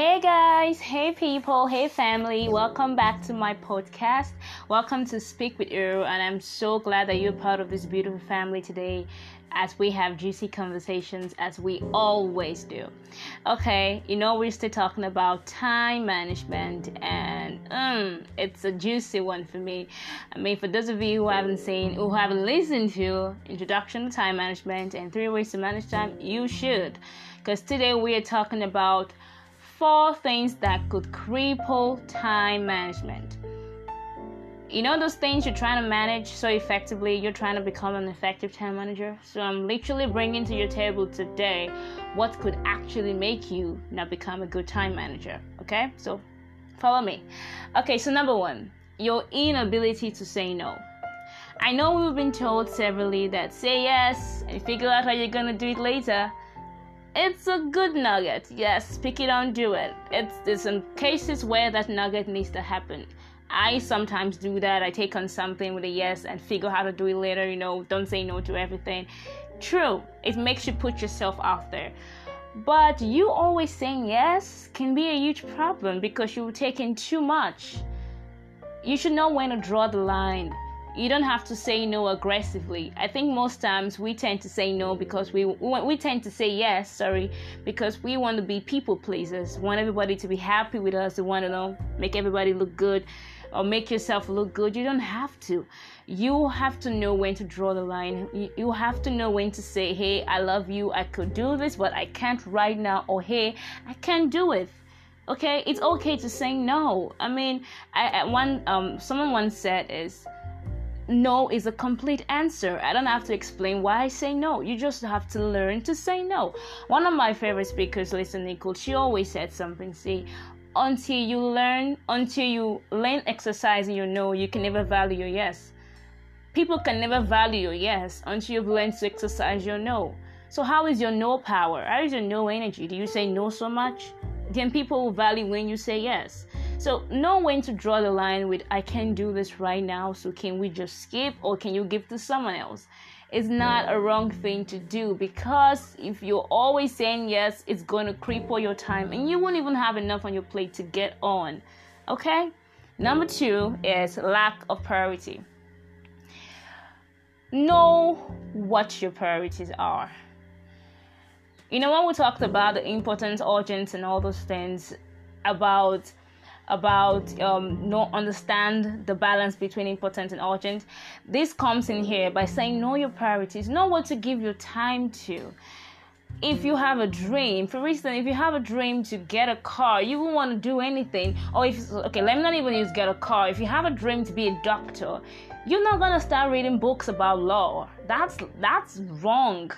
Hey guys, hey people, hey family, welcome back to my podcast. Welcome to Speak with you, and I'm so glad that you're part of this beautiful family today as we have juicy conversations as we always do. Okay, you know, we're still talking about time management, and um, it's a juicy one for me. I mean, for those of you who haven't seen, who haven't listened to Introduction to Time Management and Three Ways to Manage Time, you should, because today we are talking about four things that could cripple time management. You know those things you're trying to manage so effectively, you're trying to become an effective time manager? So I'm literally bringing to your table today what could actually make you not become a good time manager. Okay? So follow me. Okay, so number one, your inability to say no. I know we've been told severally that say yes and figure out how you're gonna do it later it's a good nugget. Yes, pick it on, do it. It's there's some cases where that nugget needs to happen. I sometimes do that. I take on something with a yes and figure how to do it later. You know, don't say no to everything. True, it makes you put yourself out there. But you always saying yes can be a huge problem because you're taking too much. You should know when to draw the line you don't have to say no aggressively. I think most times we tend to say no because we we tend to say yes, sorry, because we want to be people pleasers. Want everybody to be happy with us. We want to know make everybody look good or make yourself look good. You don't have to. You have to know when to draw the line. You, have to know when to say, "Hey, I love you. I could do this, but I can't right now." Or, "Hey, I can't do it." Okay, it's okay to say no. I mean, I, I one um someone once said is no is a complete answer. I don't have to explain why I say no. You just have to learn to say no. One of my favorite speakers, Lisa Nichols, she always said something. See, until you learn, until you learn exercising your no, you can never value your yes. People can never value your yes until you've learned to exercise your no. So, how is your no power? How is your no energy? Do you say no so much? Then people will value when you say yes. So know when to draw the line with I can't do this right now, so can we just skip or can you give to someone else? It's not a wrong thing to do because if you're always saying yes, it's going to cripple your time and you won't even have enough on your plate to get on. Okay? Number two is lack of priority. Know what your priorities are. You know, when we talked about the importance, urgent, and all those things about about um, not understand the balance between important and urgent. This comes in here by saying know your priorities, know what to give your time to. If you have a dream, for instance, if you have a dream to get a car, you won't want to do anything. Or if okay, let me not even use get a car. If you have a dream to be a doctor, you're not gonna start reading books about law. That's that's wrong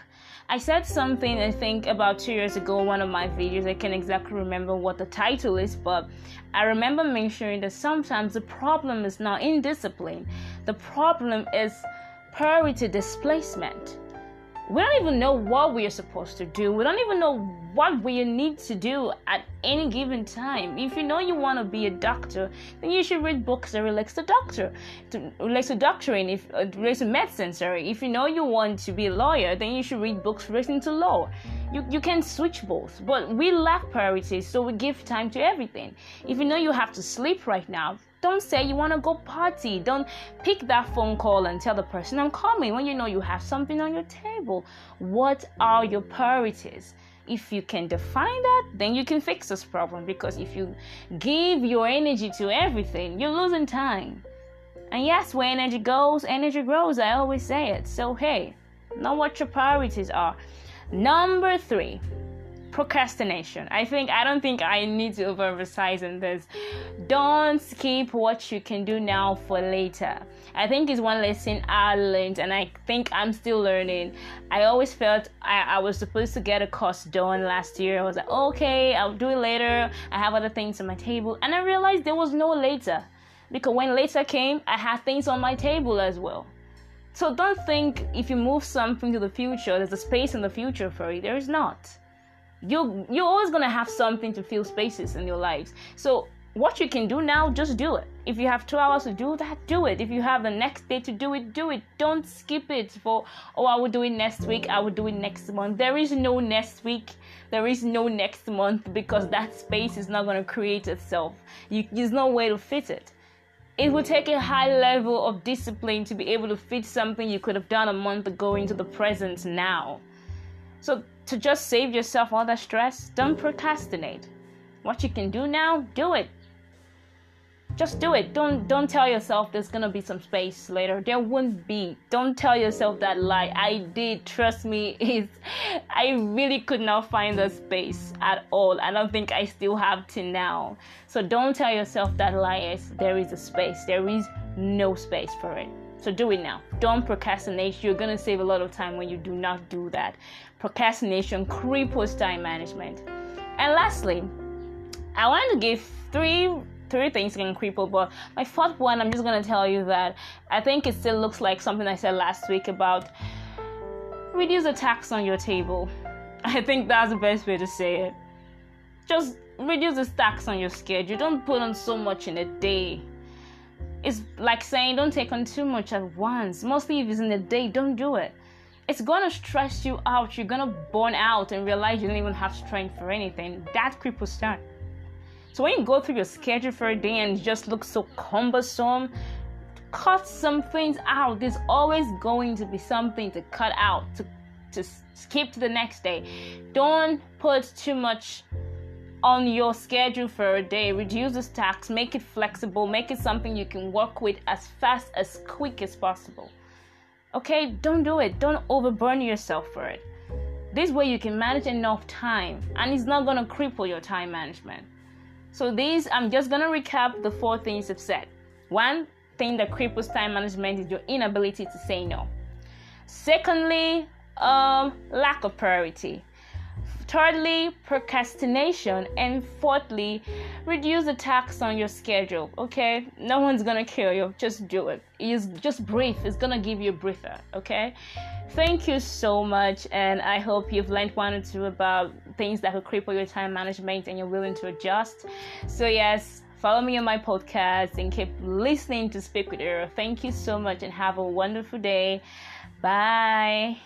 I said something I think about two years ago, one of my videos. I can't exactly remember what the title is, but I remember mentioning that sometimes the problem is not indiscipline, the problem is priority displacement we don't even know what we are supposed to do. We don't even know what we need to do at any given time. If you know you want to be a doctor, then you should read books that relates to doctor, to relates to doctoring, if uh, relates to medicine. Sorry. If you know you want to be a lawyer, then you should read books relating to law. You you can switch both, but we lack priorities, so we give time to everything. If you know you have to sleep right now, don't say you want to go party. Don't pick that phone call and tell the person I'm coming when you know you have something on your table. What are your priorities? If you can define that, then you can fix this problem because if you give your energy to everything, you're losing time. And yes, where energy goes, energy grows. I always say it. So, hey, know what your priorities are. Number three, procrastination. I think I don't think I need to overemphasize on this. Don't skip what you can do now for later. I think it's one lesson I learned, and I think I'm still learning. I always felt I, I was supposed to get a course done last year. I was like, okay, I'll do it later. I have other things on my table, and I realized there was no later because when later came, I had things on my table as well. So don't think if you move something to the future, there's a space in the future for it. There is not you you're always gonna have something to fill spaces in your lives. So what you can do now, just do it. If you have two hours to do that, do it. If you have the next day to do it, do it. Don't skip it for, oh, I will do it next week, I will do it next month. There is no next week, there is no next month because that space is not going to create itself. You, there's no way to fit it. It will take a high level of discipline to be able to fit something you could have done a month ago into the present now. So, to just save yourself all that stress, don't procrastinate. What you can do now, do it just do it. Don't don't tell yourself there's gonna be some space later. There won't be. Don't tell yourself that lie. I did. Trust me is i really could not find the space at all. I don't think i still have to now. So don't tell yourself that lie is there is a space. There is no space for it. So do it now. Don't procrastinate. You're gonna save a lot of time when you do not do that. Procrastination cripples time management. And lastly i want to give three three things can cripple. But my fourth one, I'm just gonna tell you that I think it still looks like something I said last week about reduce the tax on your table. I think that's the best way to say it. Just reduce the tax on your schedule. Don't put on so much in a day. It's like saying don't take on too much at once. Mostly if it's in a day, don't do it. It's gonna stress you out. You're gonna burn out and realize you don't even have strength for anything. That cripples time. So when you go through your schedule for a day and it just looks so cumbersome, cut some things out. There's always going to be something to cut out to to skip to the next day. Don't put too much on your schedule for a day. Reduce the stacks, make it flexible, make it something you can work with as fast as quick as possible. Okay, don't do it. Don't overburn yourself for it. This way you can manage enough time and it's not going to cripple your time management. So these, I'm just gonna recap the four things I've said. One thing that cripples time management is your inability to say no. Secondly, um, lack of priority. Thirdly, procrastination. And fourthly, reduce the tax on your schedule. Okay, no one's gonna kill you. Just do it. It's just breathe. It's gonna give you a breather. Okay. Thank you so much, and I hope you've learned one or two about things that could cripple your time management and you're willing to adjust. So, yes, follow me on my podcast and keep listening to Speak with Earl. Thank you so much, and have a wonderful day. Bye.